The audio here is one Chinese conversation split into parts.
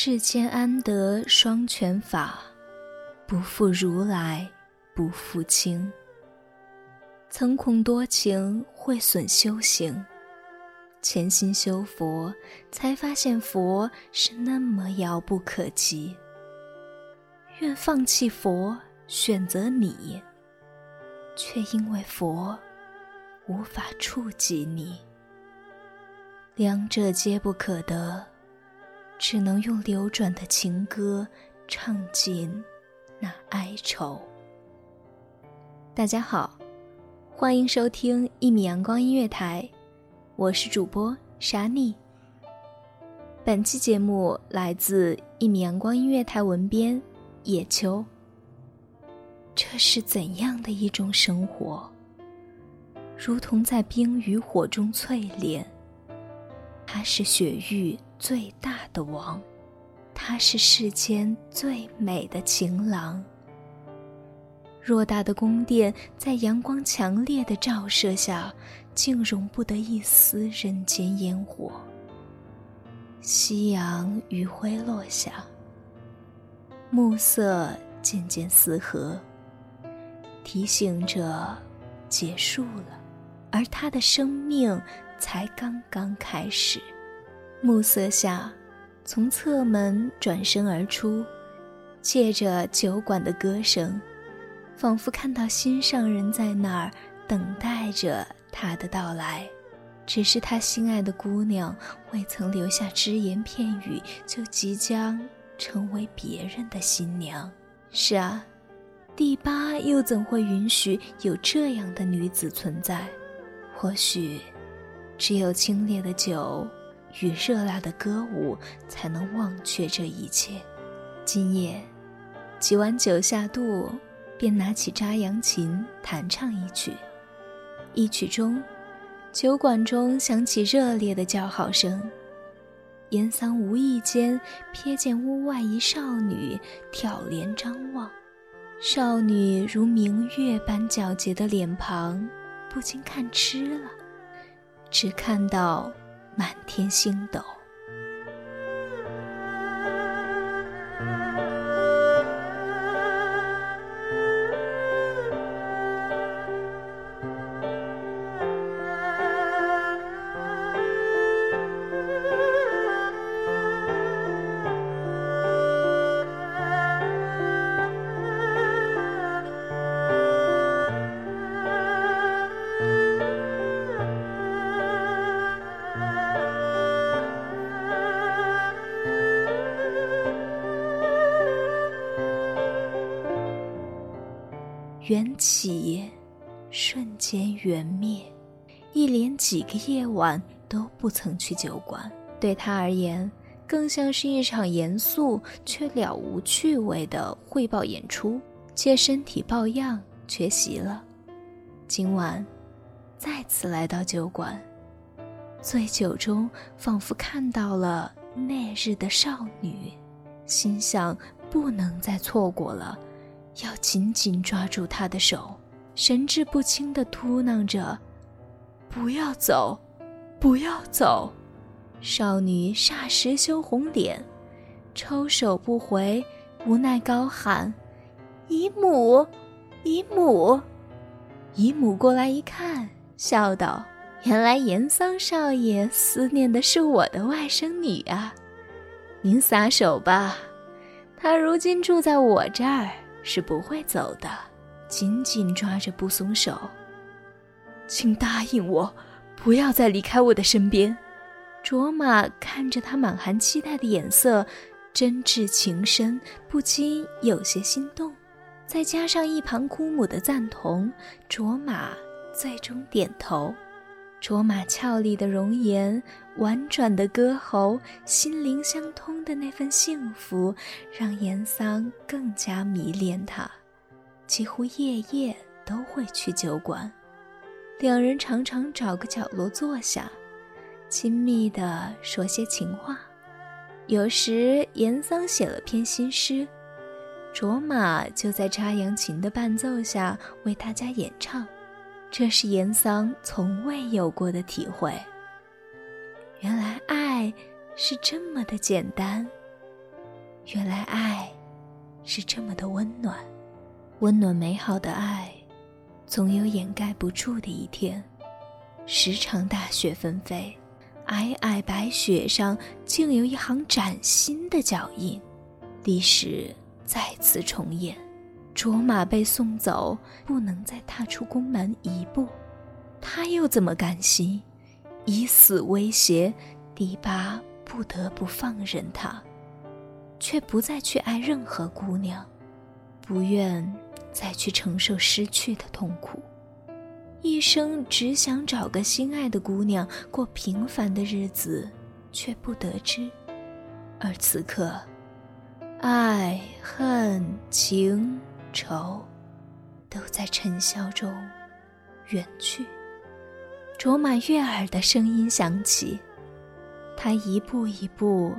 世间安得双全法，不负如来不负卿。曾恐多情会损修行，潜心修佛，才发现佛是那么遥不可及。愿放弃佛，选择你，却因为佛无法触及你，两者皆不可得。只能用流转的情歌唱尽那哀愁。大家好，欢迎收听一米阳光音乐台，我是主播沙妮。本期节目来自一米阳光音乐台文编野秋。这是怎样的一种生活？如同在冰与火中淬炼。它是雪域。最大的王，他是世间最美的情郎。偌大的宫殿在阳光强烈的照射下，竟容不得一丝人间烟火。夕阳余晖落下，暮色渐渐四合，提醒着结束了，而他的生命才刚刚开始。暮色下，从侧门转身而出，借着酒馆的歌声，仿佛看到心上人在那儿等待着他的到来。只是他心爱的姑娘未曾留下只言片语，就即将成为别人的新娘。是啊，第八又怎会允许有这样的女子存在？或许，只有清冽的酒。与热辣的歌舞，才能忘却这一切。今夜，几碗酒下肚，便拿起扎扬琴弹唱一曲。一曲中，酒馆中响起热烈的叫好声。严桑无意间瞥见屋外一少女挑帘张望，少女如明月般皎洁的脸庞，不禁看痴了，只看到。满天星斗。缘起，瞬间缘灭，一连几个夜晚都不曾去酒馆。对他而言，更像是一场严肃却了无趣味的汇报演出，且身体抱恙缺席了。今晚，再次来到酒馆，醉酒中仿佛看到了那日的少女，心想不能再错过了。要紧紧抓住他的手，神志不清地嘟囔着：“不要走，不要走。”少女霎时羞红脸，抽手不回，无奈高喊：“姨母，姨母！”姨母过来一看，笑道：“原来严桑少爷思念的是我的外甥女啊！您撒手吧，她如今住在我这儿。”是不会走的，紧紧抓着不松手。请答应我，不要再离开我的身边。卓玛看着他满含期待的眼色，真挚情深，不禁有些心动。再加上一旁姑母的赞同，卓玛最终点头。卓玛俏丽的容颜，婉转的歌喉，心灵相通的那份幸福，让严桑更加迷恋他，几乎夜夜都会去酒馆。两人常常找个角落坐下，亲密地说些情话。有时严桑写了篇新诗，卓玛就在插扬琴的伴奏下为大家演唱。这是严桑从未有过的体会。原来爱是这么的简单，原来爱是这么的温暖。温暖美好的爱，总有掩盖不住的一天。时常大雪纷飞，皑皑白雪上竟有一行崭新的脚印，历史再次重演。卓玛被送走，不能再踏出宫门一步，他又怎么甘心？以死威胁，迪巴不得不放任他，却不再去爱任何姑娘，不愿再去承受失去的痛苦，一生只想找个心爱的姑娘过平凡的日子，却不得知，而此刻，爱恨情。仇，都在尘嚣中远去。卓玛悦耳的声音响起，他一步一步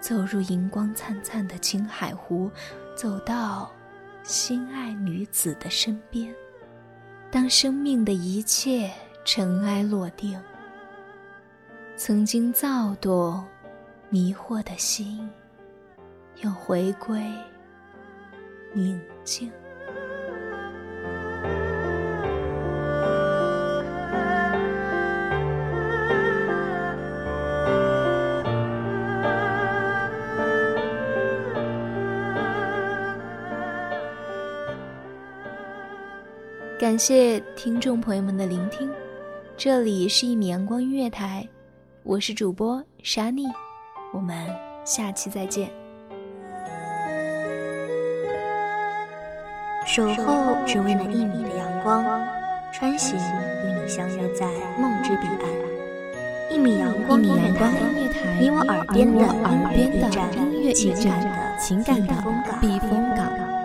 走入银光灿灿的青海湖，走到心爱女子的身边。当生命的一切尘埃落定，曾经躁动、迷惑的心，又回归。宁静。感谢听众朋友们的聆听，这里是一米阳光音乐台，我是主播沙妮，我们下期再见。守候只为那一米的阳光，穿行与你相约在梦之彼岸。一米阳光音乐台，你我耳边的音乐驿站，情感的情感的避风港。